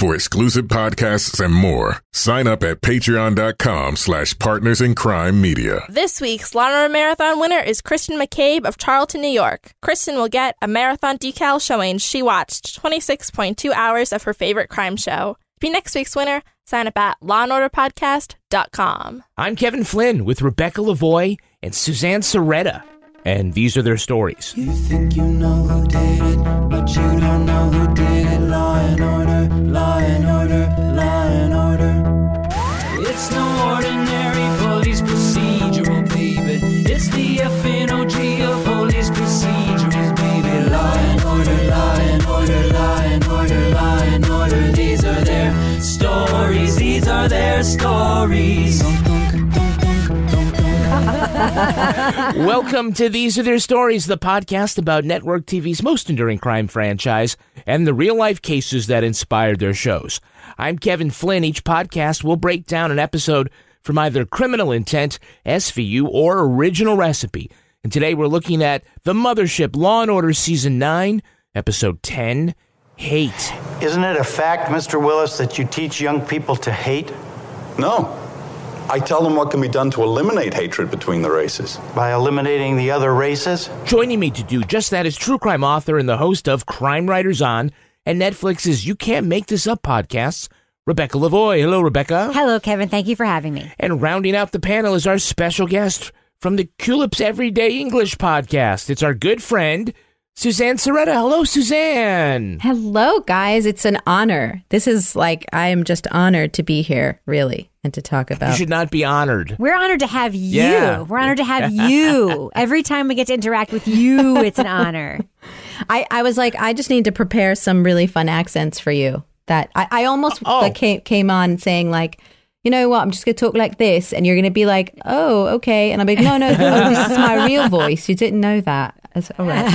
For exclusive podcasts and more, sign up at patreon.com slash partners in crime media. This week's Lawn Order Marathon winner is Kristen McCabe of Charlton, New York. Kristen will get a marathon decal showing she watched 26.2 hours of her favorite crime show. To be next week's winner, sign up at lawandorderpodcast.com. I'm Kevin Flynn with Rebecca Lavoie and Suzanne Soretta, and these are their stories. You think you know it, but you don't know who did it. Law order, law order, law. It's no ordinary police procedural, baby. It's the FNOG of police baby. Law and order, law and order, law and order, law and order. These are their stories. These are their stories. Welcome to These Are Their Stories, the podcast about network TV's most enduring crime franchise and the real life cases that inspired their shows. I'm Kevin Flynn. Each podcast will break down an episode from either Criminal Intent, SVU, or Original Recipe. And today we're looking at The Mothership Law and Order Season 9, Episode 10 Hate. Isn't it a fact, Mr. Willis, that you teach young people to hate No. I tell them what can be done to eliminate hatred between the races. by eliminating the other races? Joining me to do just that is true crime author and the host of Crime Writers On and Netflix's You Can't Make This Up podcasts, Rebecca Lavoie. Hello, Rebecca. Hello, Kevin. Thank you for having me. And rounding out the panel is our special guest from the Culips Everyday English podcast. It's our good friend, Suzanne Soretta. Hello, Suzanne. Hello, guys. It's an honor. This is like, I am just honored to be here, really, and to talk about. You should not be honored. We're honored to have you. Yeah. We're honored to have you. Every time we get to interact with you, it's an honor. I, I was like, I just need to prepare some really fun accents for you. That I, I almost Oh. like, came, came on saying, like, you know what, I'm just going to talk like this. And you're going to be like, oh, okay. And I'll be like, no, no, no, this is my real voice. You didn't know that. That's all right.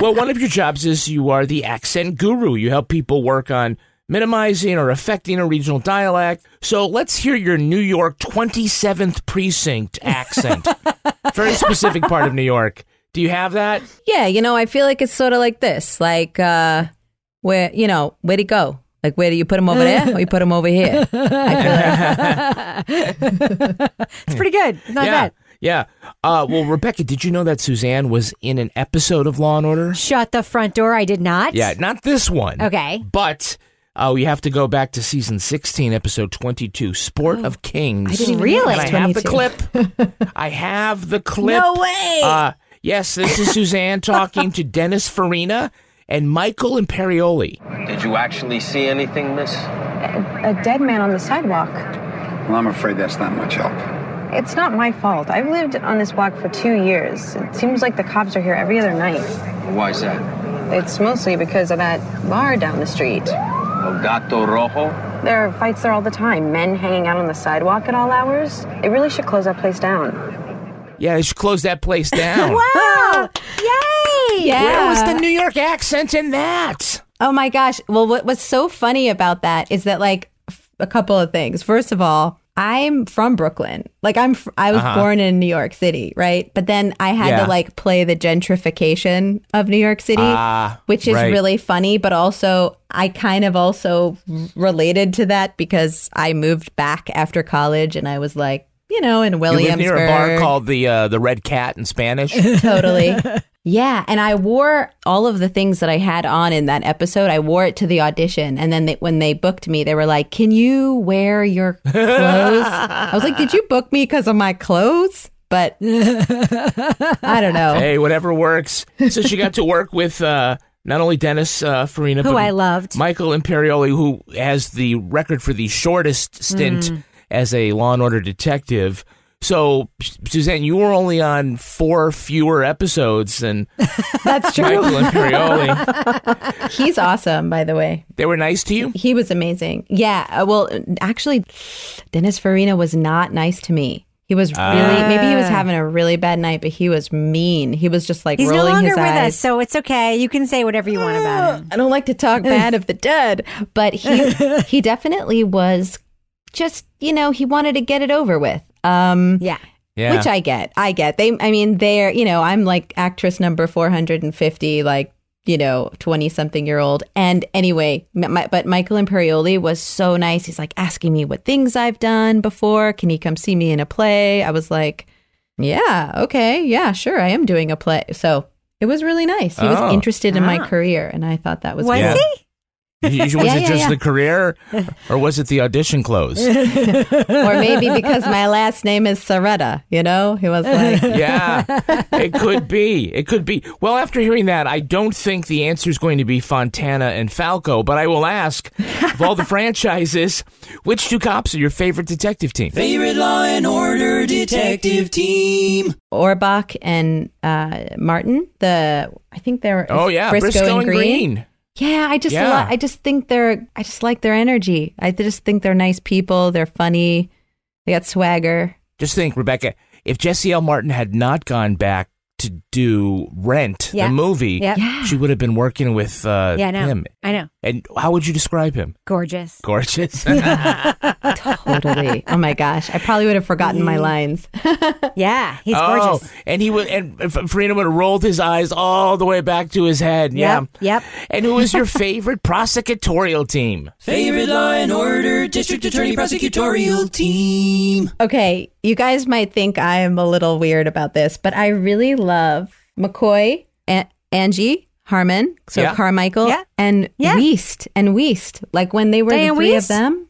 well, one of your jobs is you are the accent guru. You help people work on minimizing or affecting a regional dialect. So let's hear your New York 27th precinct accent. Very specific part of New York. Do you have that? yeah, you know, I feel like it's sort of like this. Like, uh, where, you know, where'd he go? Like, where do you put him over there or you put him over here? I feel like It's pretty good. It's not yeah. bad. Yeah. Uh, well, Rebecca, did you know that Suzanne was in an episode of Law and Order? Shut the front door. I did not. Yeah, not this one. Okay. But uh, we have to go back to season 16, episode 22, Sport of Kings. I didn't even Really? know And it I have the clip. I have the clip. No way. Uh, yes, this is Suzanne talking to Dennis Farina and Michael Imperioli. Did you actually see anything, miss? a dead man on the sidewalk. Well, I'm afraid that's not much help. It's not my fault. I've lived on this block for two years. It seems like the cops are here every other night. Why is that? It's mostly because of that bar down the street. El Gato Rojo? There are fights there all the time. Men hanging out on the sidewalk at all hours. It really should close that place down. Yeah, they should close that place down. Wow. Yay. Yeah. Where was the New York accent in that? Oh my gosh. Well, what was so funny about that is that like f- a couple of things. First of all, I'm from Brooklyn. Like I'm fr- I was Uh-huh. born in New York City, right? But then I had Yeah. to like play the gentrification of New York City, Ah, which is right. really funny, but also I kind of also related to that because I moved back after college and I was like, you know, in You live Williamsburg. near a bar called the uh, the Red Cat in Spanish. totally. Yeah, and I wore all of the things that I had on in that episode. I wore it to the audition, and then they, when they booked me, they were like, "Can you wear your clothes?" I was like, "Did you book me because of my clothes?" But I don't know. hey, whatever works. So she got to work with uh, not only Dennis uh, Farina, Who but I loved. Michael Imperioli, who has the record for the shortest stint as a Law and Order detective. So, Suzanne, you were only on four fewer episodes than That's true. Michael Imperioli. He's awesome, by the way. They were nice to you? He was amazing. Yeah. uh, Well, actually, Dennis Farina was not nice to me. He was really, Ah. maybe he was having a really bad night, but he was mean. He was just like He's no rolling longer his with eyes. us, so it's okay. You can say whatever you want about him. I don't like to talk bad of the dead, but he he definitely was just, you know, he wanted to get it over with. Um Yeah. Yeah. Which I get. I get. They I mean, they're, you know, I'm like actress number 450 like, you know, 20 something year old. And anyway, my, but Michael Imperioli was so nice. He's like asking me what things I've done before. Can he come see me in a play? I was like, yeah, okay. Yeah, sure. I am doing a play. So, it was really nice. He Oh. was interested in my Ah. career and I thought that was Was Yeah. great. he? was Yeah, it yeah, just yeah. the career or was it the audition close? or maybe because my last name is Soretta, you know? He was like, yeah, it could be. It could be. Well, after hearing that, I don't think the answer is going to be Fontana and Falco, but I will ask of all the franchises, which two cops are your favorite detective team? Favorite Law and Order detective team. Orbach and uh, Martin. The I think they're Oh, yeah, Briscoe, and Green. Yeah, I just Yeah. li- I just think they're I just like their energy. I just think they're nice people. They're funny. They got swagger. Just think, Rebecca, if Jesse L. Martin had not gone back to do Rent, Yeah. the movie, Yep. Yeah. she would have been working with uh, Yeah, I know. him. I know. And how would you describe him? Gorgeous. Gorgeous. Totally. oh my gosh, I probably would have forgotten my lines. Yeah, he's oh, gorgeous. and he would, and F- Farina would have rolled his eyes all the way back to his head. Yeah. Yep, yep. And who was your favorite prosecutorial team? Favorite Law and Order district attorney prosecutorial team. Okay, you guys might think I'm a little weird about this, but I really love McCoy, A- Angie, Harmon, so Yeah. Carmichael, Yeah. and Yeah. Wiest, and Wiest. Like when they were Diane the three Wiest? of them.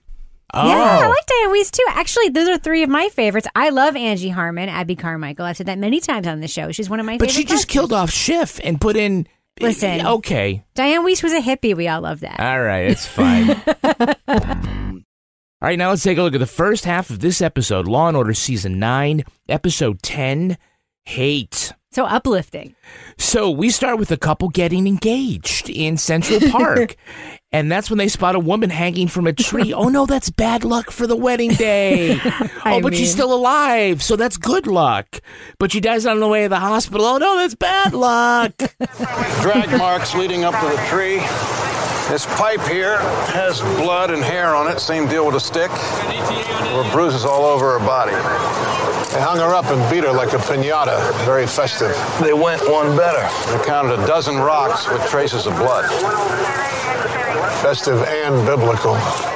Oh, Yeah, I like Diane Weiss too. Actually, those are three of my favorites. I love Angie Harmon, Abby Carmichael. I've said that many times on the show. She's one of my favorites. but favorite. she just cast- killed off Schiff and put in. Listen. Okay. Diane Weiss was a hippie. We all love that. All right. It's fine. all right. Now let's take a look at the first half of this episode Law and Order Season 9, Episode 10 Hate. So uplifting. So we start with a couple getting engaged in Central Park. and that's when they spot a woman hanging from a tree. oh no, that's bad luck for the wedding day. oh, I but she's still alive, so that's good luck. But she dies on the way to the hospital. Oh no, that's bad luck. drag marks leading up to the tree. This pipe here has blood and hair on it. Same deal with a stick. There were bruises all over her body. They hung her up and beat her like a pinata. Very festive. They went one better. They counted a dozen rocks with traces of blood. Festive and biblical.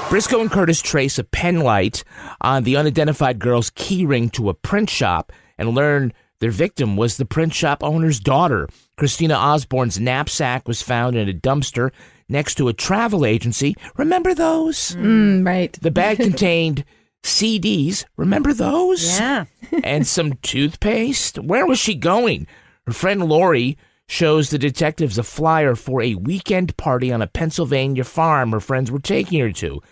Briscoe and Curtis trace a pen light on the unidentified girl's keyring to a print shop and learn their victim was the print shop owner's daughter. Christina Osborne's knapsack was found in a dumpster next to a travel agency. Remember those? Mm, right. The bag contained CDs. Remember those? Yeah. and some toothpaste. Where was she going? Her friend Lori shows the detectives a flyer for a weekend party on a Pennsylvania farm her friends were taking her to.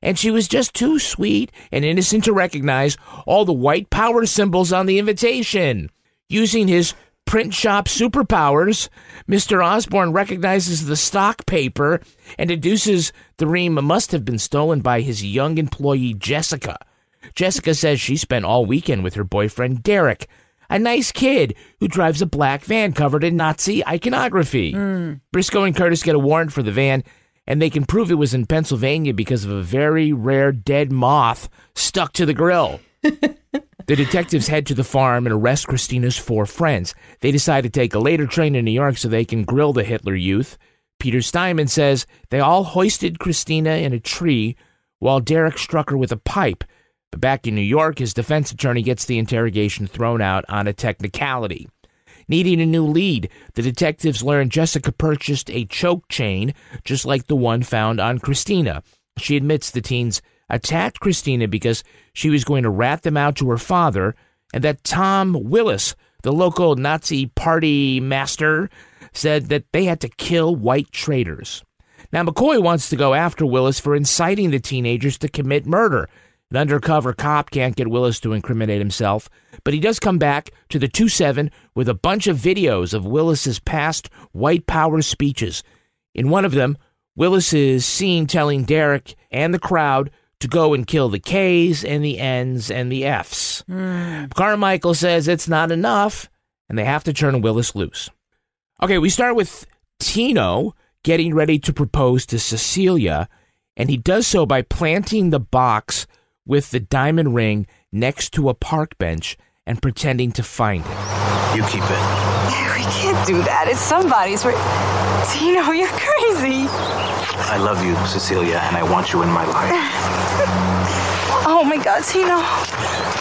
And she was just too sweet and innocent to recognize all the white power symbols on the invitation. Using his print shop superpowers, Mr. Osborne recognizes the stock paper and deduces the ream must have been stolen by his young employee Jessica. Jessica says she spent all weekend with her boyfriend Derek, a nice kid who drives a black van covered in Nazi iconography. Hmm. Briscoe and Curtis get a warrant for the van, and they can prove it was in Pennsylvania because of a very rare dead moth stuck to the grill. The detectives head to the farm and arrest Christina's four friends. They decide to take a later train to New York so they can grill the Hitler Youth. Peter Steinman says they all hoisted Christina in a tree while Derek struck her with a pipe. But back in New York, his defense attorney gets the interrogation thrown out on a technicality. Needing a new lead, the detectives learn Jessica purchased a choke chain just like the one found on Christina. She admits the teens attacked Christina because she was going to rat them out to her father, and that Tom Willis, the local Nazi party master, said that they had to kill white traitors. Now, McCoy wants to go after Willis for inciting the teenagers to commit murder. An undercover cop can't get Willis to incriminate himself, but he does come back to the 2 7 with a bunch of videos of Willis's past white power speeches. In one of them, Willis is seen telling Derek and the crowd to go and kill the K's and the N's and the F's. Hmm. Carmichael says it's not enough, and they have to turn Willis loose. Okay, we start with Tino getting ready to propose to Cecilia, and he does so by planting the box with the diamond ring next to a park bench and pretending to find it. You keep it. We can't do that. It's somebody's. We're... Tino, you're crazy. I love you, Cecilia, and I want you in my life. Oh my God, Tino.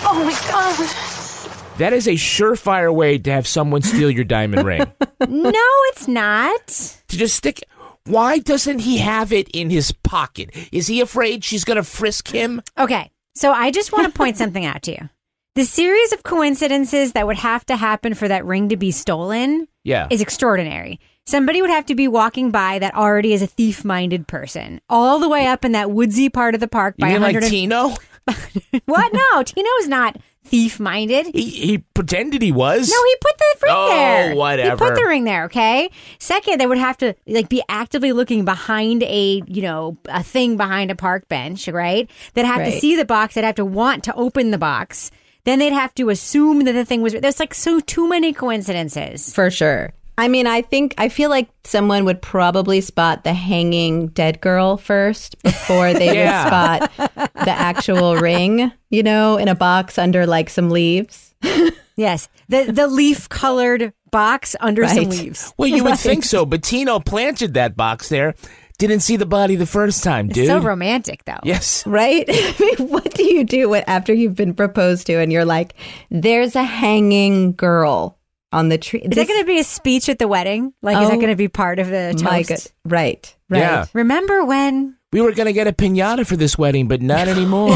Oh my God. That is a surefire way to have someone steal your diamond ring. no, it's not. To just stick. Why doesn't he have it in his pocket? Is he afraid she's going to frisk him? Okay, so I just want to point something out to you. The series of coincidences that would have to happen for that ring to be stolen Yeah. is extraordinary. Somebody would have to be walking by that already is a thief minded person, all the way up in that woodsy part of the park You by mean like 100 and- Tino? What? No, Tino's not thief minded. He, he pretended he was. No, he put the ring Oh, there. He whatever. put the ring there. Okay. Second, they would have to like be actively looking behind a you know a thing behind a park bench, right? They'd have to see the box. They'd have to want to open the box. Then they'd have to assume that the thing was. There's like so too many coincidences. For sure. I mean, I think I feel like someone would probably spot the hanging dead girl first before they Yeah. would spot the actual ring, you know, in a box under like some leaves. Yes, the the leaf colored box under some leaves. Well, you would Right. think so, but Tino planted that box there. Didn't see the body the first time, It's dude. so romantic, though. yes. Right? I mean, what do you do when, after you've been proposed to and you're like, there's a hanging girl on the tree? Is that going to be a speech at the wedding? Like, is that Oh, going to be part of the toast? My. Right. Right. Yeah. Remember when? We were going to get a pinata for this wedding, but not anymore.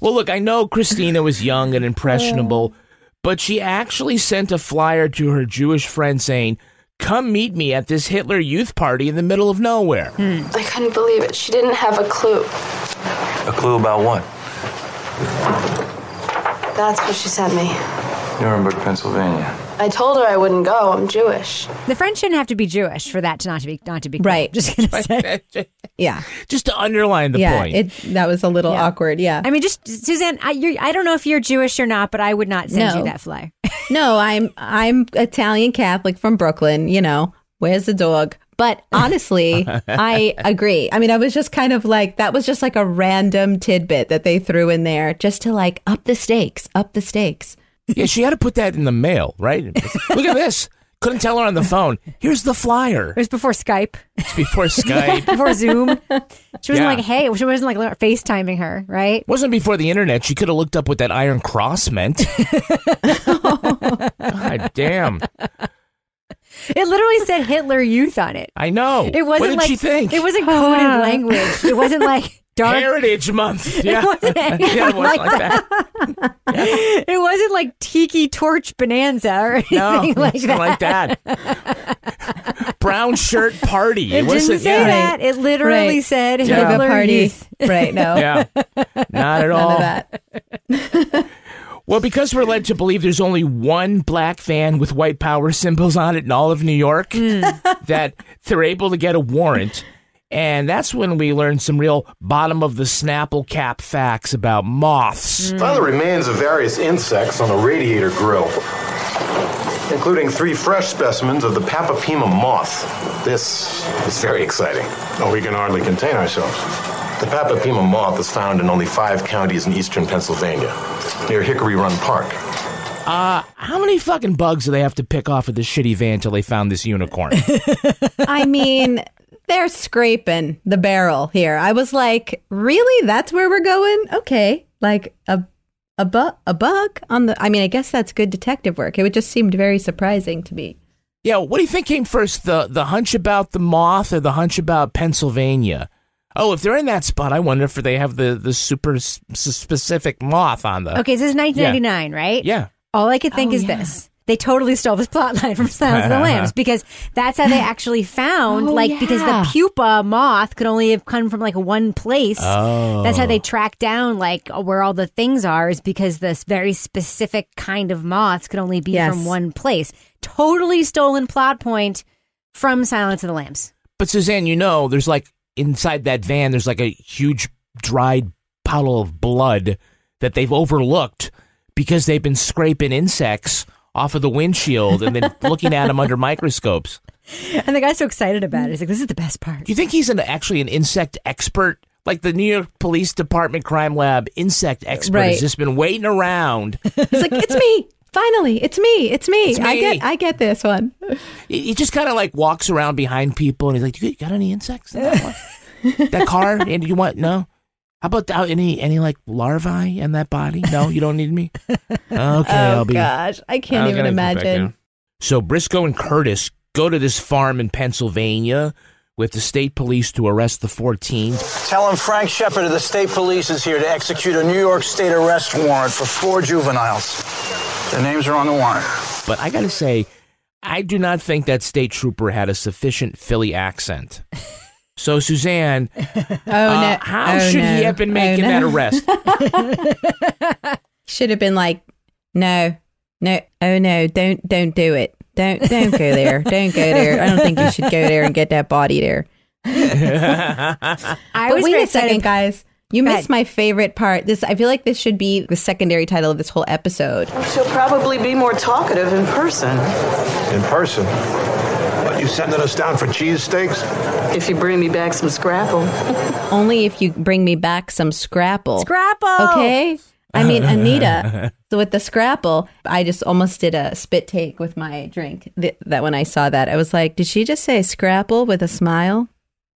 well, look, I know Christina was young and impressionable, oh. but she actually sent a flyer to her Jewish friend saying, Come meet me at this Hitler youth party in the middle of nowhere. Hmm. I couldn't believe it. She didn't have a clue. A clue about what? That's what she sent me. Nuremberg, Pennsylvania. I told her I wouldn't go. I'm Jewish. The French shouldn't have to be Jewish for that to not to be not to be Right. Just gonna say. Yeah. Just to underline the yeah. point. It, that was a little Yeah. awkward. Yeah. I mean, just Suzanne. I, you're, I don't know if you're Jewish or not, but I would not send No. you that flyer. no, I'm I'm Italian Catholic from Brooklyn, you know. Where's the dog? But honestly, I agree. I mean, I was just kind of like that was just like a random tidbit that they threw in there just to like up the stakes, up the stakes. yeah, she had to put that in the mail, right? Look at this. Couldn't tell her on the phone. Here's the flyer. It was before Skype, It's before Skype. before Zoom. She wasn't Yeah. like, hey, she wasn't like FaceTiming her, right? Wasn't before the internet. She could have looked up what that Iron Cross meant. God damn. It literally said Hitler Youth on it. I know. It wasn't what did like she think? it wasn't coded ah. language. It wasn't like dark. Heritage Month. Yeah. wasn't yeah, it wasn't like like that. It wasn't like Tiki Torch Bonanza or anything No, like it that. wasn't like that. Brown shirt party. It, wasn't didn't say yeah. that. It literally Right. said Yeah. Hitler Have party. Youth. Right, no. Yeah. Not at None all. of that. Well, because we're led to believe there's only one black van with white power symbols on it in all of New York, Hmm. that they're able to get a warrant. And that's when we learn some real bottom of the Snapple cap facts about moths. Found the remains of various insects on a radiator grill, including three fresh specimens of the Papapima moth. This is very exciting. Oh, we can hardly contain ourselves. The Papapima moth is found in only five counties in eastern Pennsylvania, near Hickory Run Park. Uh, how many fucking bugs do they have to pick off of this shitty van till they found this unicorn? I mean, they're scraping the barrel here. I was like, really? That's where we're going? Okay. Like a a bu- a bug on the I mean, I guess that's good detective work. It would just seemed very surprising to me. yeah, what do you think came first, the the hunch about the moth or the hunch about Pennsylvania? Oh, if they're in that spot, I wonder if they have the the super s- specific moth on the. Okay, so this is 1999, right? Yeah. All I could think Oh, is yeah. this. they totally stole this plot line from Silence of the Lambs because that's how they actually found Oh, like because the pupa moth could only have come from like one place. Oh. That's how they track down like where all the things are is because this very specific kind of moths could only be Yes. from one place. Totally stolen plot point from Silence of the Lambs. But Suzanne, you know, there's like inside that van, there's like a huge dried puddle of blood that they've overlooked because they've been scraping insects off of the windshield and then looking at them under microscopes. And the guy's so excited about it. He's like, "This is the best part." Do you think he's an actually an insect expert? Like the New York Police Department Crime Lab insect expert has just been waiting around. He's like, it's me. Finally, it's me. It's me. It's I get I get this one. He he just kind of like walks around behind people and he's like, "You got any insects in that one? that car? And you want no? How about uh, any any like larvae in that body? No, you don't need me. Okay, oh I'll be. Oh gosh, I can't I'll even imagine. So Briscoe and Curtis go to this farm in Pennsylvania with the state police to arrest the 14. Tell him Frank Shepard of the state police is here to execute a New York State arrest warrant for four juveniles. Their names are on the warrant. But I got to say, I do not think that state trooper had a sufficient Philly accent. So Suzanne, Oh uh, no! how Oh, should no. he have been Oh, making no. that arrest? Should have been like, no, no, oh no, don't don't do it. Don't don't go there. Don't go there. I don't think you should go there and get that body there. I was wait a second, guys. You Go missed ahead. my favorite part. This I feel like this should be the secondary title of this whole episode. She'll probably be more talkative in person. In person? What, you sending us down for cheesesteaks? If you bring me back some scrapple. Only if you bring me back some scrapple. Scrapple. Okay. I mean, Anita. so with the scrapple, I just almost did a spit take with my drink. Th- that when I saw that, I was like, did she just say scrapple with a smile?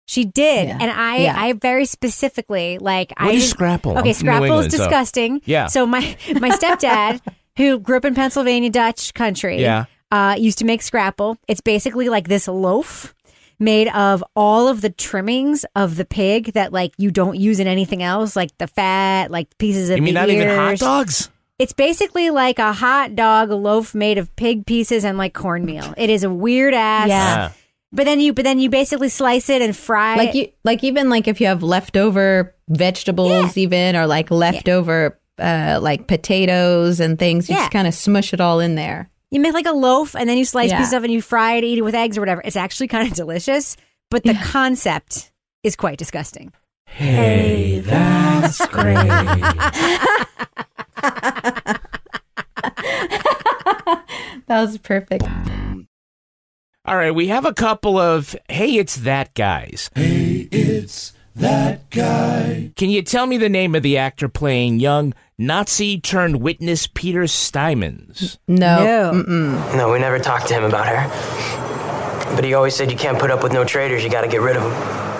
She did, Yeah. and I, Yeah. I very specifically like. What I is didn't- Scrapple? I'm Okay, from Scrapple is England, so- disgusting. Yeah. So my my stepdad, who grew up in Pennsylvania Dutch country, Yeah. uh, used to make Scrapple. It's basically like this loaf made of all of the trimmings of the pig that like you don't use in anything else, like the fat, like pieces of You mean the not even hot dogs? It's basically like a hot dog loaf made of pig pieces and like cornmeal. It is a weird ass. Yeah. Ah. But then you, but then you basically slice it and fry. Like you, like even like if you have leftover vegetables, even or like leftover uh, like potatoes and things, you Yeah. just kind of smush it all in there. You make like a loaf and then you slice Yeah. pieces of it and you fry it, eat it with eggs or whatever. It's actually kind of delicious, but the concept is quite disgusting. Hey, that's great. That was perfect. All right, we have a couple of hey, it's that guys. Hey, it's that guy. Can you tell me the name of the actor playing young Nazi turned witness Peter Stymans? No. No. No, we never talked to him about her. But he always said you can't put up with no traitors, you gotta get rid of them.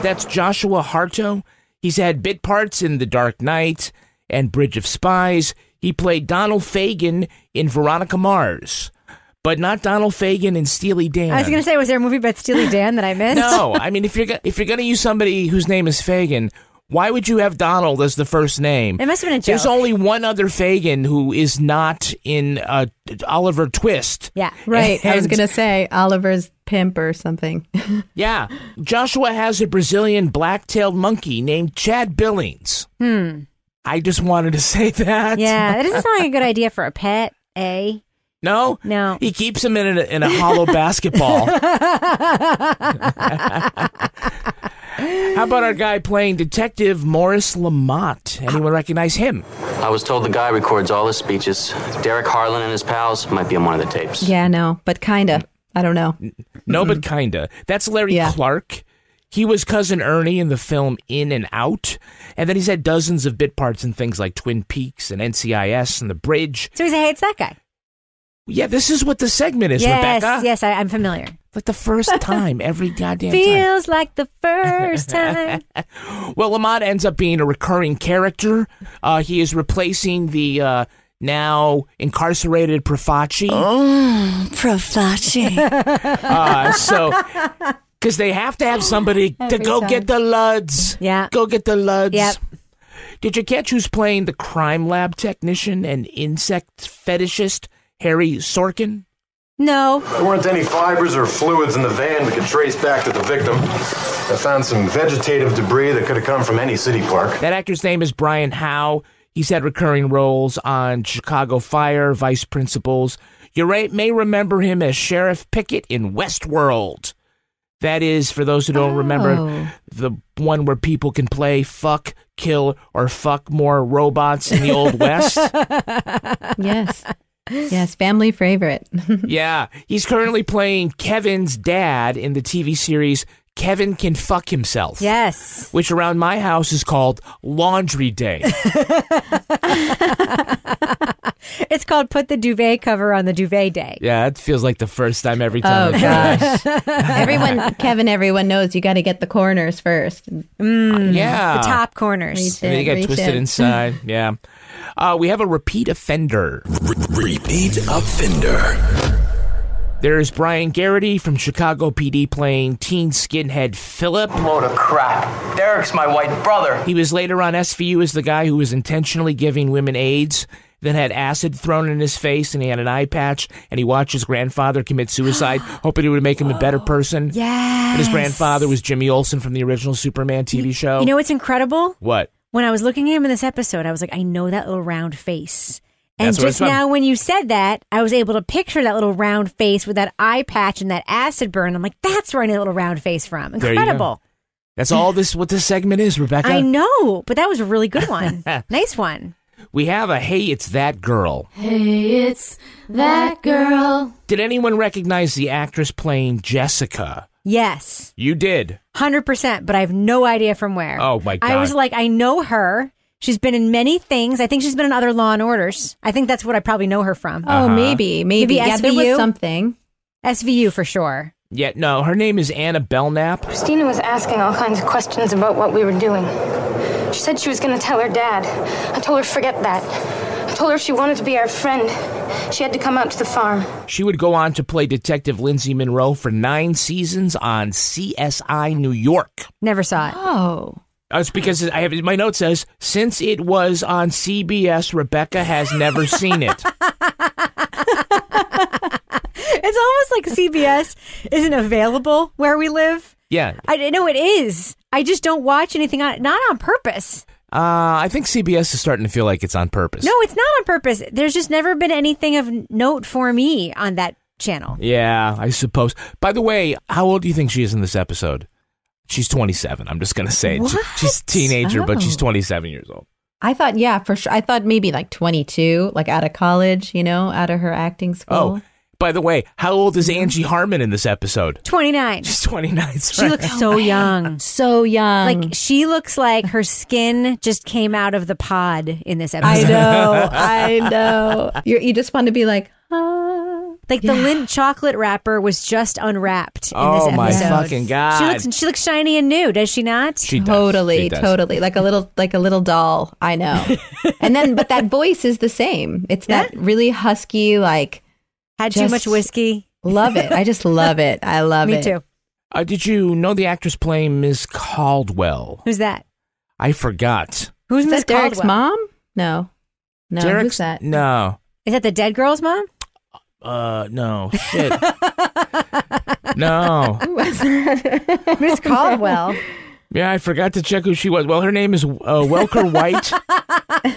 That's Joshua Harto. He's had bit parts in The Dark Knight and Bridge of Spies. He played Donald Fagen in Veronica Mars, but not Donald Fagen and Steely Dan. I was going to say, was there a movie about Steely Dan that I missed? No, I mean if you're if you're gonna use somebody whose name is Fagan, why would you have Donald as the first name? It must have been a joke. There's only one other Fagan who is not in uh, Oliver Twist. Yeah. Right. I was gonna say Oliver's pimp or something. Yeah, Joshua has a Brazilian black-tailed monkey named Chad Billings. Hmm. I just wanted to say that. Yeah, that doesn't sound like a good idea for a pet, eh? No, No. He keeps him in a, in a hollow basketball. How about our guy playing Detective Morris Lamont? Anyone recognize him? I was told the guy records all his speeches. Derek Harlan and his pals might be on one of the tapes. yeah, no, but kinda. I don't know. No, but kinda. That's Larry Yeah. Clarke. He was cousin Ernie in the film In and Out, and then he's had dozens of bit parts in things like Twin Peaks and NCIS and The Bridge. So he's a hates that guy. Yeah, this is what the segment is, yes, Rebecca. yes, I, I'm familiar. Like the first time, every goddamn time. Feels like the first time. Well, Lamont ends up being a recurring character. Uh, he is replacing the uh, now incarcerated Profaci. Oh, Profaci. Uh, so, because they have to have somebody to go time. get the Luds. Yeah. Go get the Luds. Yep. Did you catch who's playing the crime lab technician and insect fetishist, Harry Sorkin? No. There weren't any fibers or fluids in the van we could trace back to the victim. I found some vegetative debris that could have come from any city park. That actor's name is Brian Howe. He's had recurring roles on Chicago Fire, Vice Principals. You re- may remember him as Sheriff Pickett in Westworld. That is, for those who don't remember, Oh. the one where people can play fuck, kill, or fuck more robots in the Old West. yes. Yes, family favorite. yeah, he's currently playing Kevin's dad in the TV series Kevin Can Fuck Himself. Yes. Which around my house is called Laundry Day. It's called Put the Duvet Cover on the Duvet Day. yeah, it feels like the first time every time. Oh gosh. everyone, Kevin, everyone knows you got to get the corners first. Mm, yeah. The top corners. Reach And then you in, get twisted in. inside. Yeah. Uh, we have a repeat offender. Repeat offender. There's Brian Geraghty from Chicago PD playing teen skinhead Philip. Load of crap. Derek's my white brother. He was later on SVU as the guy who was intentionally giving women AIDS, then had acid thrown in his face, and he had an eye patch, and he watched his grandfather commit suicide, hoping it would make him a better person. Yes. And his grandfather was Jimmy Olsen from the original Superman TV show. You know what's incredible? what? When I was looking at him in this episode, I was like, I know that little round face. And That's just now, when you said that, I was able to picture that little round face with that eye patch and that acid burn. I'm like, that's where I know that little round face from. There you go. Incredible. That's all this what this segment is, Rebecca. I know, but that was a really good one. nice one. We have a hey, it's that girl. Hey, it's that girl. Did anyone recognize the actress playing Jessica? Yes, You did. 100%, but I have no idea from where. Oh, my I was like, I know her. She's been in many things. I think she's been in other Law and Orders. I think that's what I probably know her from. Oh, Uh-huh. maybe, maybe. Yeah, there was SVU? something. SVU for sure. Yeah, no, her name is Anna Belknap. Christina was asking all kinds of questions about what we were doing. She said she was going to tell her dad. I told her forget that. I told her if she wanted to be our friend, she had to come out to the farm. She would go on to play Detective Lindsay Monroe for nine seasons on CSI New York. Never saw it. Oh. It's because I have my note says since it was on CBS, Rebecca has never seen it. It's almost like CBS isn't available where we live. Yeah, I know it is. I just don't watch anything on it. not on purpose. Uh, I think CBS is starting to feel like it's on purpose. No, it's not on purpose. There's just never been anything of note for me on that channel. Yeah, I suppose. By the way, how old do you think she is in this episode? She's 27. I'm just gonna say it. She- she's a teenager, but she's Oh. 27 years old. I thought, yeah, for sure. I thought maybe like 22, like out of college, you know, out of her acting school. Oh, by the way, how old is Angie Harmon in this episode? 29. She's 29. She looks so young. So young. Like she looks like her skin just came out of the pod in this episode. I know, I know. You're, you just want to be like, ah. Like the Lindt chocolate wrapper was just unwrapped in Oh, this episode. my fucking God. She looks she looks shiny and new, does she not? She does. totally, She does. totally, like a little, like a little doll. I know. and then, but that voice is the same. It's that really husky, like Had too much whiskey. Love it. I just love it. I love Me it. Me too. Uh, did you know the actress playing Miss Caldwell? Who's that? I forgot. Who's Miss that Derek's Caldwell? mom? No, no. Derek's Who's that? No. Is that the dead girl's mom? Uh, no. Shit. no. Miss Caldwell. Yeah, I forgot to check who she was. Well, her name is uh, Welker White.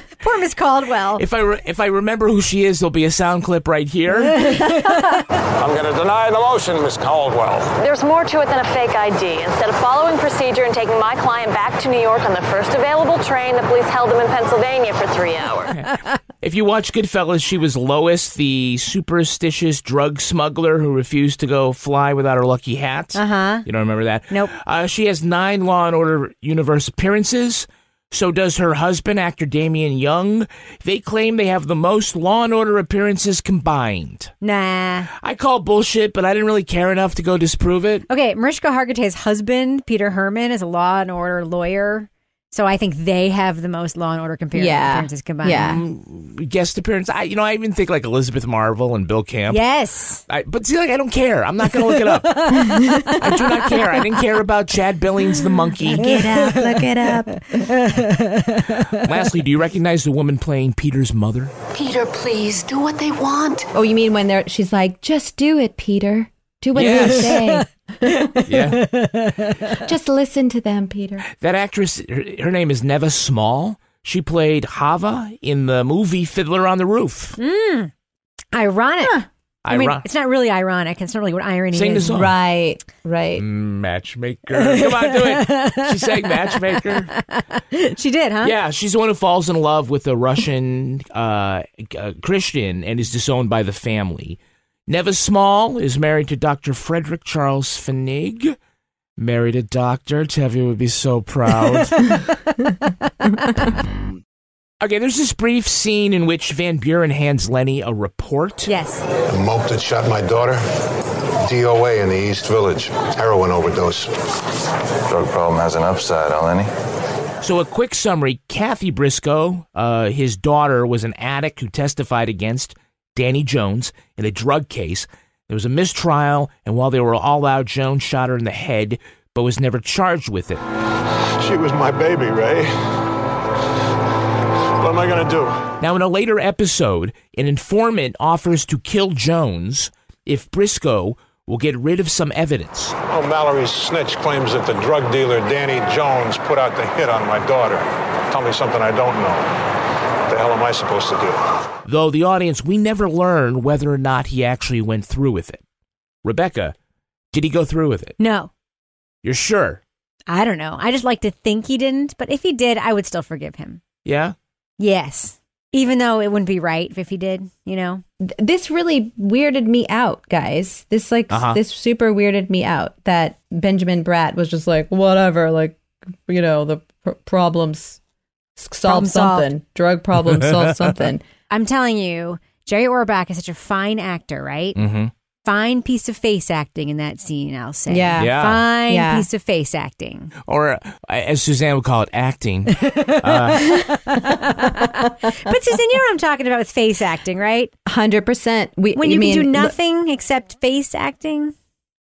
Poor Miss Caldwell. if I re- if I remember who she is, there'll be a sound clip right here. I'm going to deny the motion, Miss Caldwell. There's more to it than a fake ID. Instead of following procedure and taking my client back to New York on the first available train, the police held him in Pennsylvania for three hours. if you watch Goodfellas, she was Lois, the superstitious drug smuggler who refused to go fly without her lucky hat. Uh huh. You don't remember that? Nope. Uh, she has nine Law and Order universe appearances. So does her husband, actor Damian Young. They claim they have the most Law and Order appearances combined. Nah. I call bullshit, but I didn't really care enough to go disprove it. Okay, Mariska Hargitay's husband, Peter Hermann, is a law and order lawyer. So I think they have the most Law and Order compar- Yeah. appearances combined. Yeah. Mm, Guest appearance. I, you know, I even think like Elizabeth Marvel and Bill Camp. Yes. I, but see, like, I don't care. I'm not going to look it up. I do not care. I didn't care about Chad Billings, the monkey. Look it up. Look it up. Lastly, do you recognize the woman playing Peter's mother? Peter, please do what they want. Oh, you mean when they're she's like, just do it, Peter. Do what Yes. they say. Yeah. Just listen to them, Peter. That actress, her, her name is Neva Small. She played Chava in the movie Fiddler on the Roof. Mm. Ironic. I mean, Iron- it's not really ironic. It's not really what irony Sing the is. song. Right, right. Matchmaker. Come on, do it. She sang Matchmaker. she did, huh? Yeah, she's the one who falls in love with a Russian uh, uh, Christian and is disowned by the family. Neva Small is married to Dr. Frederick Charles Fenig. Married a doctor. Tevye would be so proud. okay, there's this brief scene in which Van Buren hands Lenny a report. Yes. The mope that shot my daughter? DOA in the East Village. Heroin overdose. Drug problem has an upside, huh, Lenny? So, a quick summary Kathy Briscoe, uh, his daughter, was an addict who testified against Danny Jones in a drug case. There was a mistrial, and while they were all out, Jones shot her in the head, but was never charged with it. She was my baby, Ray. What am I gonna do? Now, in a later episode, an informant offers to kill Jones if Briscoe will get rid of some evidence. Oh, Mallory's snitch claims that the drug dealer Danny Jones put out the hit on my daughter. Tell me something I don't know. What the hell am I supposed to do? Though the audience, we never learn whether or not he actually went through with it. Rebecca, did he go through with it? No. You're sure? I don't know. I just like to think he didn't, but if he did, I would still forgive him. Yeah? Yes. Even though it wouldn't be right if he did, you know? This really weirded me out, guys. This like Uh-huh. this super weirded me out that Benjamin Bratt was just like whatever, like you know the pr- problems s- solve Problem solved. something, drug problem solve something. I'm telling you, Jerry Orbach is such a fine actor, right? Mm-hmm. Fine piece of face acting in that scene, I'll say. Yeah. Yeah. Fine Yeah. piece of face acting. Or, uh, as Suzanne would call it, acting. Uh, But Suzanne, you know what I'm talking about with face acting, right? Hundred percent. We When you you can do mean- nothing except face acting.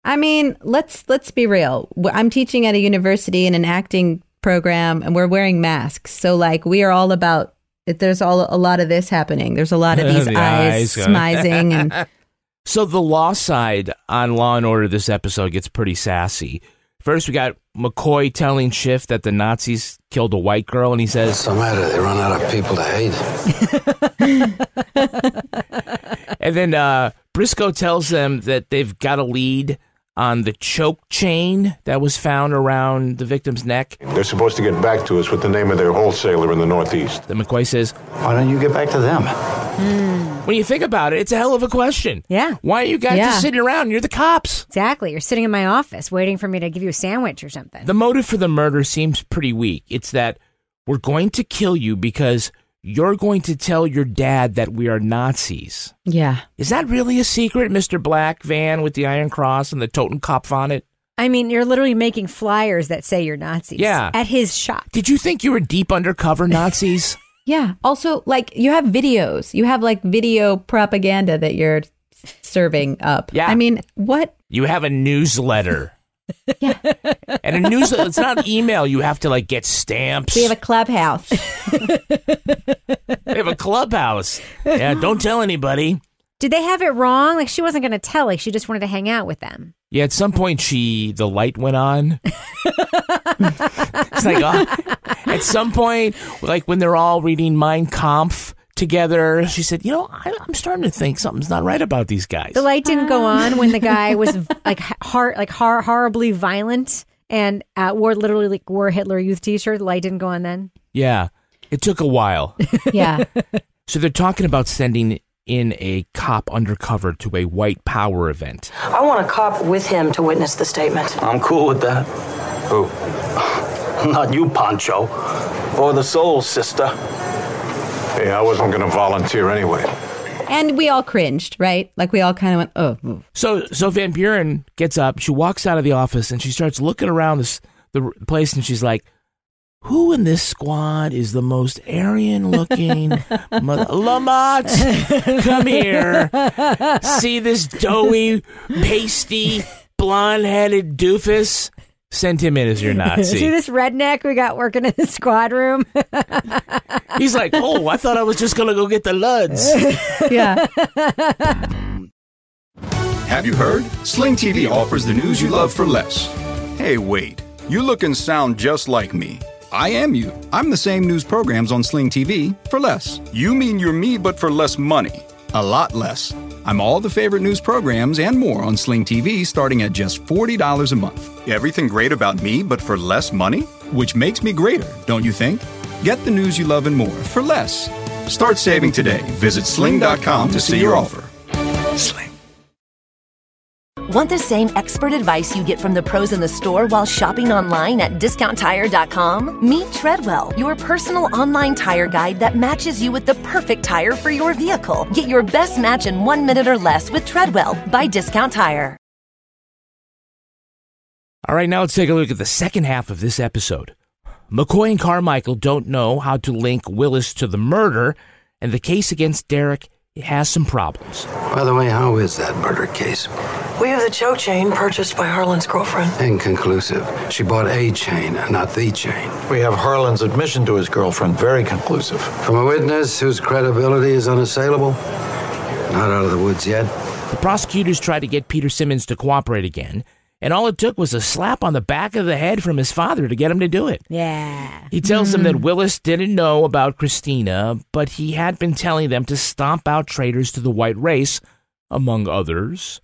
I mean, let's let's be real. I'm teaching at a university in an acting program, and we're wearing masks. So like, we are all about. It, there's all a lot of this happening. There's a lot of these The eyes, eyes, smizing, and so the law side on Law and Order this episode gets pretty sassy. First, we got McCoy telling Schiff that the Nazis killed a white girl, and he says, What's the matter? They run out of people to hate. and then uh, Briscoe tells them that they've got a lead on the choke chain that was found around the victim's neck. They're supposed to get back to us with the name of their wholesaler in the Northeast. Then McCoy says, Why don't you get back to them? Hmm. When you think about it, it's a hell of a question. Yeah. Why are you guys Yeah. just sitting around? You're the cops. Exactly. You're sitting in my office waiting for me to give you a sandwich or something. The motive for the murder seems pretty weak. It's that we're going to kill you because you're going to tell your dad that we are Nazis. yeah. Is that really a secret, Mr. Black van with the Iron Cross and the Totenkopf on it? I mean, you're literally making flyers that say you're Nazis. Yeah. At his shop. Did you think you were deep undercover Nazis? Yeah. Also, like you have videos. You have like video propaganda that you're serving up. Yeah. I mean, what? you have a newsletter. Yeah. And a newsletter, it's not email. You have to like get stamps. We have a clubhouse. They have a clubhouse. Yeah, don't tell anybody. Did they have it wrong? Like she wasn't going to tell. Like she just wanted to hang out with them. Yeah, at some point she the light went on. it's like oh, at some point, like when they're all reading Mein Kampf together, she said, "You know, I, I'm starting to think something's not right about these guys." The light didn't go on when the guy was like hor- like hor- horribly violent and uh, wore literally like wore Hitler Youth T-shirt. The light didn't go on then. yeah, it took a while. yeah. So they're talking about sending in a cop undercover to a white power event. I want a cop with him to witness the statement. I'm cool with that. Who? Not you, Pancho. Or the soul sister. Hey, I wasn't going to volunteer anyway. And we all cringed, right? Like we all kind of went, oh, oh. So so Van Buren gets up, she walks out of the office and she starts looking around this the place and she's like, who in this squad is the most Aryan looking? Mo- Lamont, come here. See this doughy, pasty, blonde headed doofus? Send him in as your Nazi. See this redneck we got working in the squad room? He's like, oh, I thought I was just going to go get the Luds. yeah. Have you heard? Sling TV offers the news you love for less. Hey, wait. You look and sound just like me. I am you. I'm the same news programs on Sling TV for less. You mean you're me, but for less money. A lot less. I'm all the favorite news programs and more on Sling TV starting at just $40 a month. Everything great about me, but for less money? Which makes me greater, don't you think? Get the news you love and more for less. Start saving today. Visit sling.com to see your offer. Sling. Want the same expert advice you get from the pros in the store while shopping online at discounttire.com? Meet Treadwell, your personal online tire guide that matches you with the perfect tire for your vehicle. Get your best match in one minute or less with Treadwell by Discount Tire. All right, now let's take a look at the second half of this episode. McCoy and Carmichael don't know how to link Willis to the murder, and the case against Derek has some problems. By the way, how is that murder case? We have the choke chain purchased by Harlan's girlfriend. Inconclusive. She bought a chain, not the chain. We have Harlan's admission to his girlfriend, very conclusive. From a witness whose credibility is unassailable? Not out of the woods yet. The prosecutors tried to get Peter Simmons to cooperate again, and all it took was a slap on the back of the head from his father to get him to do it. Yeah. He tells them that hmm. Willis didn't know about Christina, but he had been telling them to stomp out traitors to the white race, among others.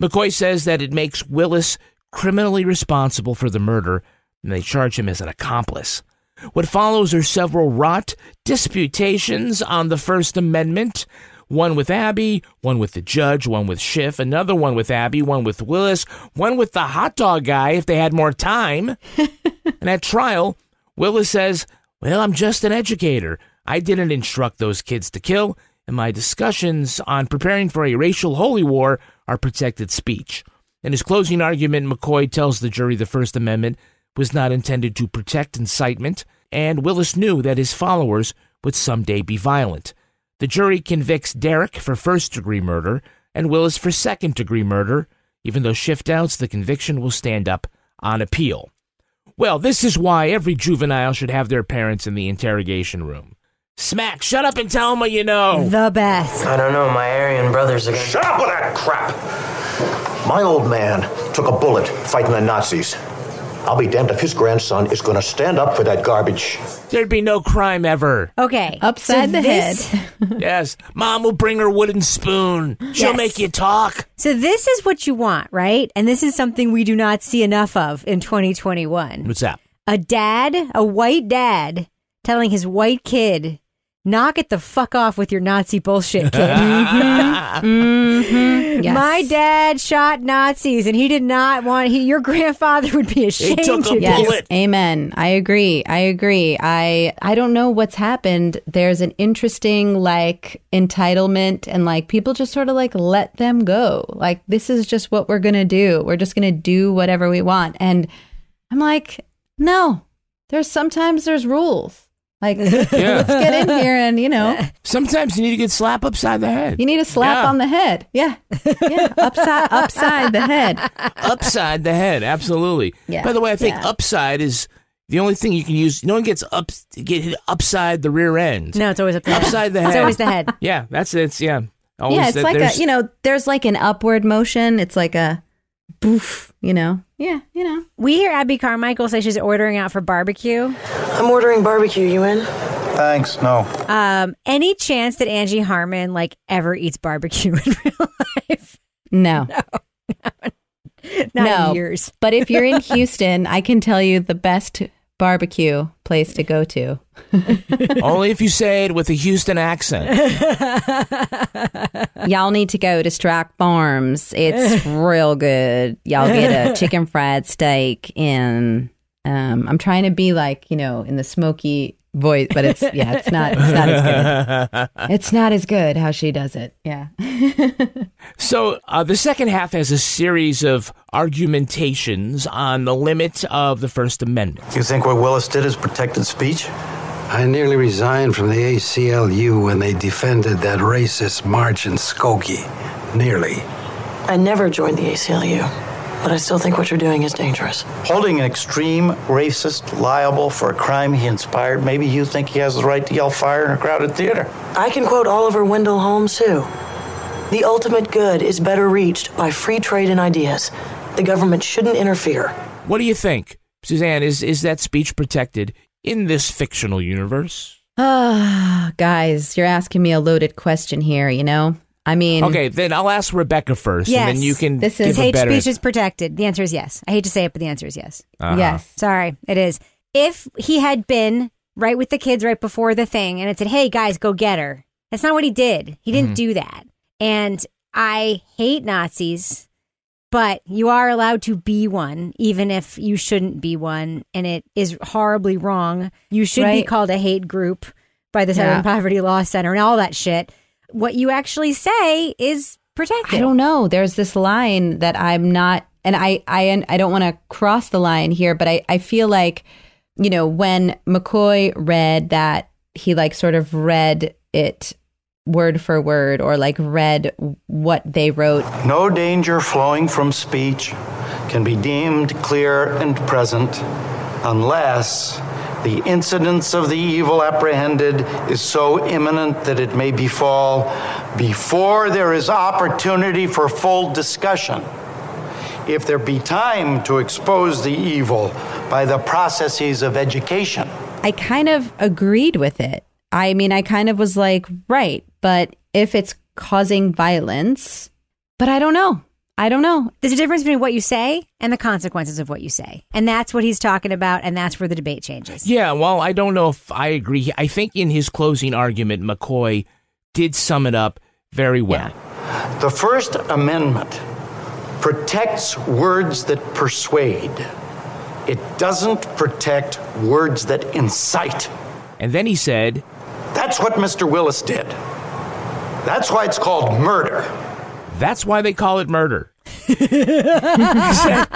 McCoy says that it makes Willis criminally responsible for the murder, and they charge him as an accomplice. What follows are several rot disputations on the First Amendment. One with Abby, one with the judge, one with Schiff, another one with Abby, one with Willis, one with the hot dog guy if they had more time. and at trial, Willis says, Well, I'm just an educator. I didn't instruct those kids to kill, and my discussions on preparing for a racial holy war are protected speech. In his closing argument, McCoy tells the jury the First Amendment was not intended to protect incitement, and Willis knew that his followers would someday be violent. The jury convicts Derek for first degree murder and Willis for second degree murder, even though Schiff doubts the conviction will stand up on appeal. Well, this is why every juvenile should have their parents in the interrogation room. Smack, shut up and tell them what you know. The best. I don't know, my Aryan brothers are. Shut up with that crap! My old man took a bullet fighting the Nazis. I'll be damned if his grandson is going to stand up for that garbage. There'd be no crime ever. Okay. Upside the this- head. yes, mom will bring her wooden spoon. She'll Yes. make you talk. So this is what you want, right? And this is something we do not see enough of in 2021. What's that? A dad, a white dad, telling his white kid, "Knock it the fuck off with your Nazi bullshit, kid." Mm-hmm. Yes. My dad shot Nazis, and he did not want. He, your grandfather would be ashamed took a to Yes. do. Amen. I agree. I agree. I I don't know what's happened. There's an interesting like entitlement and like people just sort of like let them go. Like this is just what we're going to do. We're just going to do whatever we want. And I'm like, "No. There's sometimes there's rules." Like let's get in here and, you know, Sometimes you need to get slapped upside the head. you need a slap Yeah. on the head. Yeah. Yeah, upside upside the head. upside the head, absolutely. Yeah. By the way, I think Yeah. upside is the only thing you can use. No one gets up get hit upside the rear end. No, it's always up the head. Upside the head. It's always the head. Yeah, that's it's yeah. Always yeah, it's that like a there's- you know, there's like an upward motion. It's like a boof, you know. Yeah, you know. We hear Abby Carmichael say she's ordering out for barbecue. I'm ordering barbecue. You in? Thanks, no. Um, any chance that Angie Harmon like ever eats barbecue in real life? No. Not no. years. but if you're in Houston, I can tell you the best barbecue place to go to. only if you say it with a Houston accent. Y'all need to go to Strack Farms. It's real good. Y'all get a chicken fried steak in um I'm trying to be like, you know, in the smoky voice, but it's yeah, it's not it's not as good. It's not as good how she does it. Yeah. So uh, the second half has a series of argumentations on the limit of the First Amendment. You think what Willis did is protected speech? I nearly resigned from the ACLU when they defended that racist march in Skokie. Nearly. I never joined the ACLU, but I still think what you're doing is dangerous. Holding an extreme racist liable for a crime he inspired, maybe you think he has the right to yell fire in a crowded theater. I can quote Oliver Wendell Holmes, too. The ultimate good is better reached by free trade in ideas. The government shouldn't interfere. What do you think, Suzanne? Is is that speech protected in this fictional universe? Ah, guys, you're asking me a loaded question here. You know, I mean, Okay, then I'll ask Rebecca first, Yes. and then you can This is- Hate better. speech is protected. The answer is yes. I hate to say it, but the answer is yes. Uh-huh. yes. Sorry, it is. If he had been right with the kids right before the thing and it said, hey, guys, go get her, that's not what he did. He didn't Mhm. do that. And I hate Nazis, but you are allowed to be one, even if you shouldn't be one. And it is horribly wrong. You should be called a hate group by the Southern Yeah. Poverty Law Center and all that shit. What you actually say is protected. I don't know. There's this line that I'm not, and I I I don't want to cross the line here, but I I feel like, you know, when McCoy read that, he like sort of read it word for word, or like read what they wrote. No danger flowing from speech can be deemed clear and present unless the incidence of the evil apprehended is so imminent that it may befall before there is opportunity for full discussion. If there be time to expose the evil by the processes of education. I kind of agreed with it. I mean, I kind of was like, right, but if it's causing violence, but I don't know. I don't know. There's a difference between what you say and the consequences of what you say. And that's what he's talking about, and that's where the debate changes. Yeah, well, I don't know if I agree. I think in his closing argument, McCoy did sum it up very well. The First Amendment protects words that persuade. It doesn't protect words that incite. And then he said, That's what Mr. Willis did. That's why it's called murder. That's why they call it murder. Which doesn't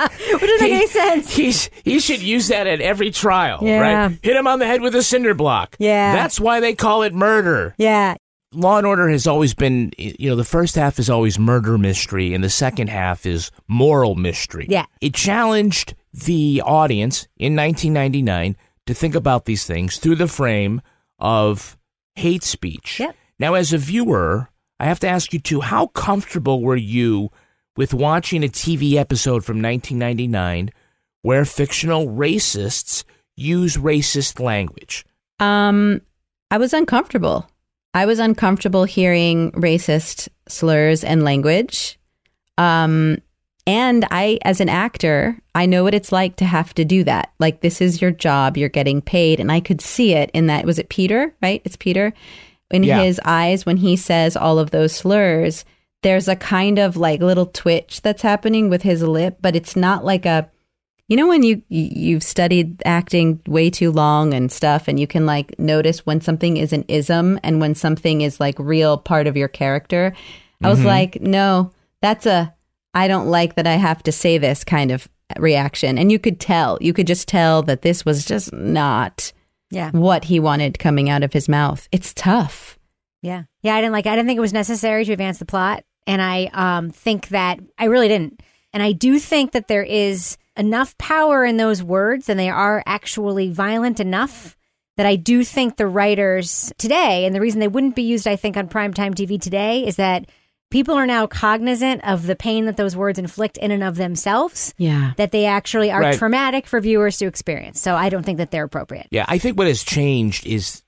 make any sense. He's, he should use that at every trial, Yeah. right? Hit him on the head with a cinder block. Yeah. That's why they call it murder. Yeah. Law and Order has always been, you know, the first half is always murder mystery, and the second half is moral mystery. Yeah. It challenged the audience in 1999 to think about these things through the frame of hate speech. Yep. Now, as a viewer, I have to ask you too, how comfortable were you with watching a TV episode from 1999 where fictional racists use racist language? Um, I was uncomfortable. I was uncomfortable hearing racist slurs and language. Um, and I, as an actor, I know what it's like to have to do that. Like, this is your job, you're getting paid. And I could see it in that. Was it Peter, right? It's Peter. In Yeah. his eyes, when he says all of those slurs, there's a kind of like little twitch that's happening with his lip, but it's not like a, you know when you you- you've studied acting way too long and stuff and you can like notice when something is an ism and when something is like real part of your character. I was Mhm. like, no, that's a I don't like that I have to say this kind of reaction. And you could tell, you could just tell that this was just not Yeah. what he wanted coming out of his mouth. It's tough. Yeah. Yeah, I didn't like I didn't think it was necessary to advance the plot. And I um think that I really didn't. And I do think that there is enough power in those words and they are actually violent enough that I do think the writers today, and the reason they wouldn't be used, I think, on primetime TV today is that people are now cognizant of the pain that those words inflict in and of themselves. Yeah. That they actually are Right. traumatic for viewers to experience. So I don't think that they're appropriate. Yeah, I think what has changed is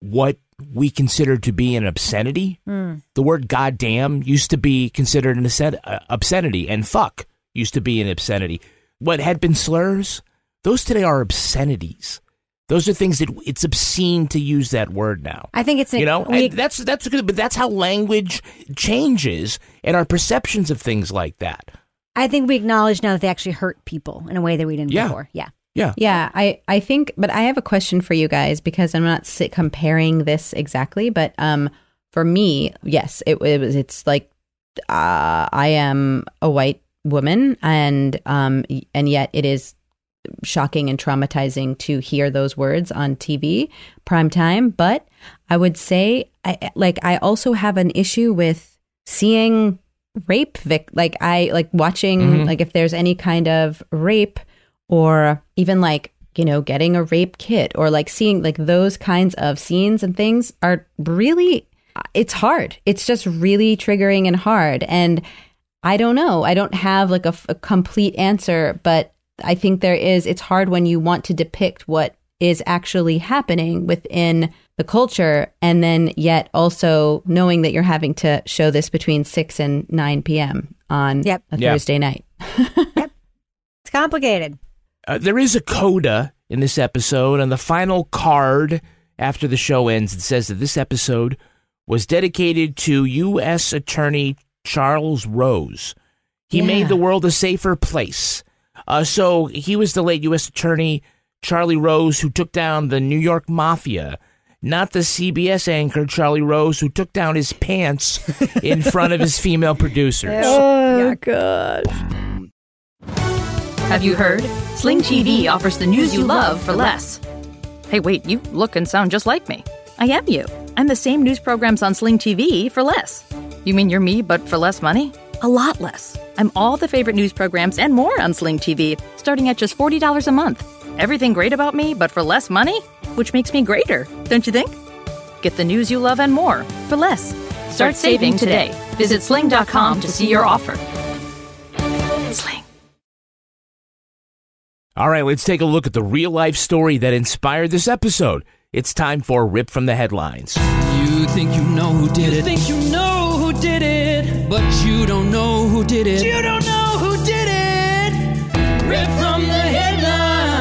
what we consider to be an obscenity. Mm. The word goddamn used to be considered an uh, obscenity, and fuck used to be an obscenity. What had been slurs, those today are obscenities. Those are things that it's obscene to use that word now. I think it's You know, we- that's that's good, but that's how language changes and our perceptions of things like that. I think we acknowledge now that they actually hurt people in a way that we didn't Yeah. before. Yeah. Yeah. Yeah, I, I think, but I have a question for you guys because I'm not si- comparing this exactly, but um, for me, yes, it, it was. It's like uh, I am a white woman, and um, and yet it is shocking and traumatizing to hear those words on TV prime time. But I would say, I like, I also have an issue with seeing rape vic like i like watching Mhm. like if there's any kind of rape or even like you know getting a rape kit or like seeing like those kinds of scenes and things are really it's hard it's just really triggering and hard and i don't know i don't have like a complete answer but i think there is it's hard when you want to depict what is actually happening within the culture and then yet also knowing that you're having to show this between 6 and 9 p.m on a Yeah. thursday night yep. It's complicated. Uh, there is a coda in this episode, and the final card after the show ends, it says that this episode was dedicated to U.S. Attorney Charles Rose. He Yeah. made the world a safer place. Uh, so he was the late U.S. Attorney Charlie Rose who took down the New York Mafia, not the CBS anchor Charlie Rose who took down his pants in front of his female producers. oh god Have you heard? Sling TV offers the news you love for less. Hey, wait, you look and sound just like me. I am you. I'm the same news programs on Sling TV for less. You mean you're me, but for less money? A lot less. I'm all the favorite news programs and more on Sling TV, starting at just $40 a month. Everything great about me, but for less money? Which makes me greater, don't you think? Get the news you love and more for less. Start saving today. Visit sling.com to see your offer. Sling. All right, let's take a look at the real life story that inspired this episode. It's time for Rip from the Headlines. You think you know who did it. think you you don't know who did it. You don't know who did it. Rip from the headlines.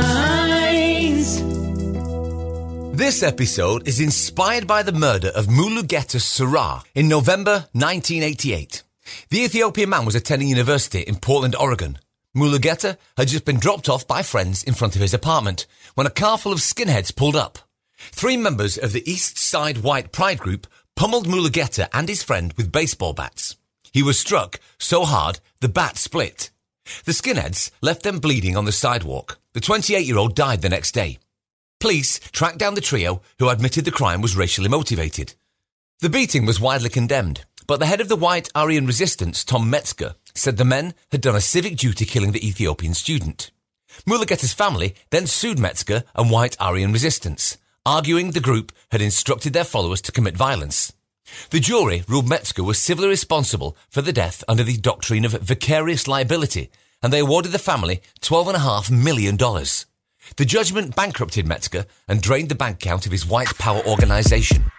This episode is inspired by the murder of Mulugeta Seraw in November 1988. The Ethiopian man was attending university in Portland, Oregon. Mulugeta had just been dropped off by friends in front of his apartment when a car full of skinheads pulled up. Three members of the East Side White Pride group pummeled Mulugeta and his friend with baseball bats. He was struck so hard the bat split. The skinheads left them bleeding on the sidewalk. The 28 year old died the next day. Police tracked down the trio who admitted the crime was racially motivated. The beating was widely condemned, but the head of the White Aryan Resistance, Tom Metzger, said the men had done a civic duty killing the Ethiopian student. Mulugeta's family then sued Metzger and White Aryan Resistance, arguing the group had instructed their followers to commit violence. The jury ruled Metzger was civilly responsible for the death under the doctrine of vicarious liability, and they awarded the family $12.5 million. The judgment bankrupted Metzger and drained the bank account of his white power organization.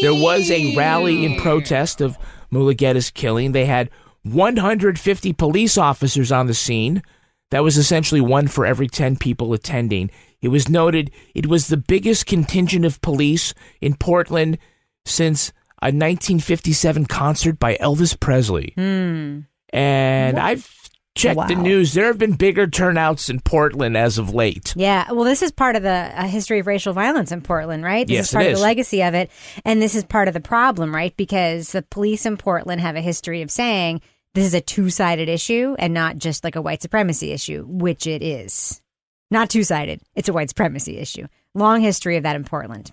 There was a rally in protest of Mulugeta's killing. They had 150 police officers on the scene. That was essentially one for every 10 people attending. It was noted it was the biggest contingent of police in Portland since a 1957 concert by Elvis Presley. Hmm. And I've checked the news. There have been bigger turnouts in Portland as of late. Yeah, well, this is part of the uh, history of racial violence in Portland, right? This Yes, is part it of the legacy of it, and this is part of the problem, right? Because the police in Portland have a history of saying this is a two-sided issue and not just like a white supremacy issue, which it is. Not two-sided; it's a white supremacy issue. Long history of that in Portland.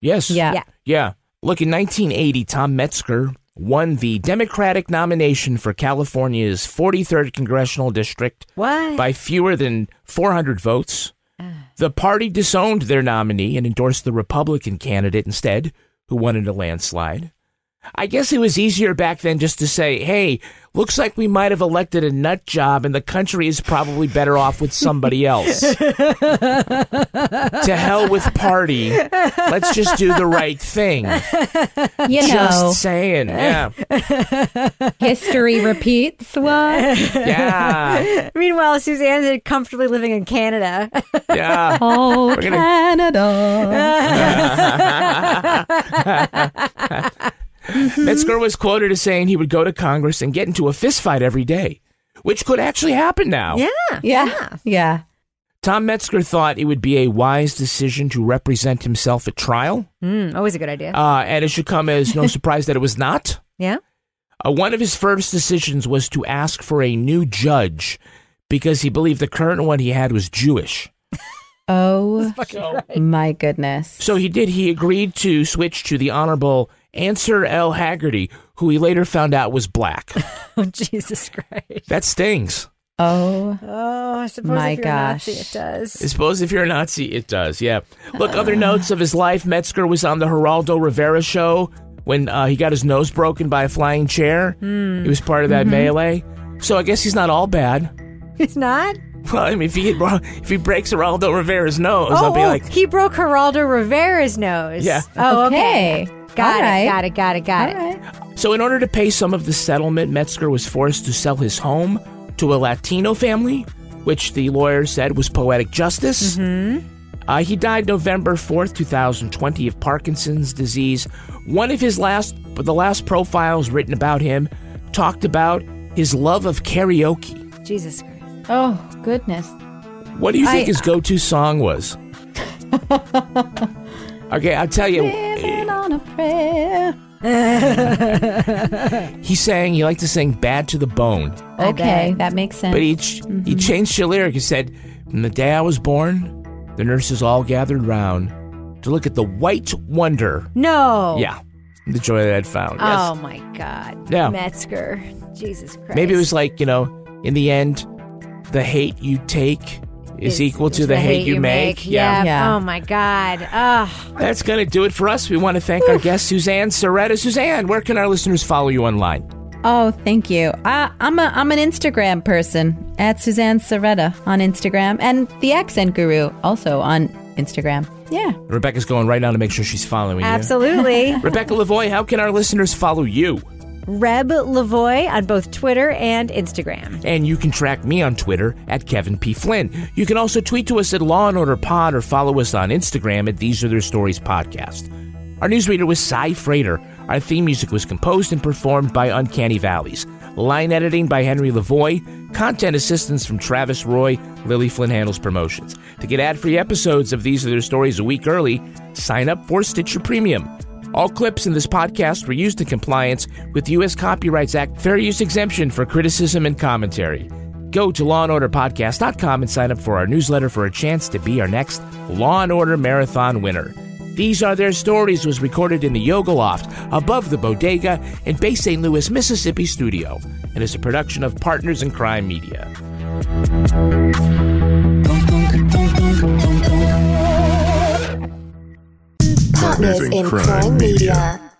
Yes. Yeah. Yeah. Yeah. Look, in 1980, Tom Metzger won the Democratic nomination for California's 43rd congressional district What? by fewer than 400 votes. Ah. The party disowned their nominee and endorsed the Republican candidate instead, who won in a landslide. I guess it was easier back then just to say, hey, looks like we might have elected a nut job and the country is probably better off with somebody else. to hell with party. Let's just do the right thing. You just know. saying. Yeah. history repeats what Yeah. Meanwhile, Suzanne's comfortably living in Canada. Yeah. oh gonna- canada Metzger was quoted as saying he would go to Congress and get into a fistfight every day which could actually happen now. Yeah. Yeah. Yeah. Tom Metzger thought it would be a wise decision to represent himself at trial, Mm, always a good idea. uh, and it should come as no surprise that it was not. yeah. Uh, one of his first decisions was to ask for a new judge because he believed the current one he had was Jewish. Oh my goodness. So he did. He agreed to switch to the Honorable Ancer L. Haggerty, who he later found out was black. Oh, Jesus Christ. that stings. Oh. Oh, I suppose My if you're a Nazi, it does. I suppose if you're a Nazi, it does. Yeah. Look, other notes of his life. Metzger was on the Geraldo Rivera show when uh, he got his nose broken by a flying chair. Hmm. He was part of that Mhm. melee. So I guess he's not all bad. He's not? Well, I mean, if he if he breaks Geraldo Rivera's nose, oh, I'll be oh, like, he broke Geraldo Rivera's nose. Yeah. Oh, okay. Okay. Got All it. right. Got it. Got it. Got it. So, in order to pay some of the settlement, Metzger was forced to sell his home to a Latino family, which the lawyer said was poetic justice. Mm-hmm. Uh, he died November 4th, 2020, of Parkinson's disease. One of his last, but the last profiles written about him talked about his love of karaoke. Jesus Christ. Oh, goodness. What do you think I- his go to song was? okay, I'll tell you. Living on a prayer. He sang, he liked to sing Bad to the Bone. Okay, that makes sense. But he, ch- he mm-hmm. changed the lyric. He said, From the day I was born, the nurses all gathered round to look at the white wonder. No. Yeah, the joy that I'd found. Oh yes. Oh my God. Yeah. Metzger. Jesus Christ. Maybe it was like, you know, in the end, the hate you take is, equal to the, hate, you make. Yeah. Oh my God. Ugh. That's going to do it for us. We want to thank our guest, Suzanne Soretta. Suzanne, where can our listeners follow you online? Oh, thank you. I, I'm a I'm an Instagram person at Suzanne Soretta on Instagram and the Accent Guru also on Instagram. Yeah. Rebecca's going right now to make sure she's following you. Absolutely. Rebecca Lavoy, how can our listeners follow you? Reb Lavoy on both Twitter and Instagram. And you can track me on Twitter at Kevin P. Flynn. You can also tweet to us at Law and Order Pod or follow us on Instagram at These Are Their Stories Podcast. Our newsreader was Cy Frater. Our theme music was composed and performed by Uncanny Valleys. Line editing by Henry Lavoy. Content assistance from Travis Roy. Lily Flynn handles promotions. To get ad-free episodes of These Are Their Stories a week early, sign up for Stitcher Premium. All clips in this podcast were used in compliance with U.S. Copyrights Act fair use exemption for criticism and commentary. Go to lawandorderpodcast.com and sign up for our newsletter for a chance to be our next Law and Order Marathon winner. These Are Their Stories was recorded in the Yoga Loft above the bodega in Bay St. Louis, Mississippi studio and is a production of Partners in Crime Media. Partners in Crime Media.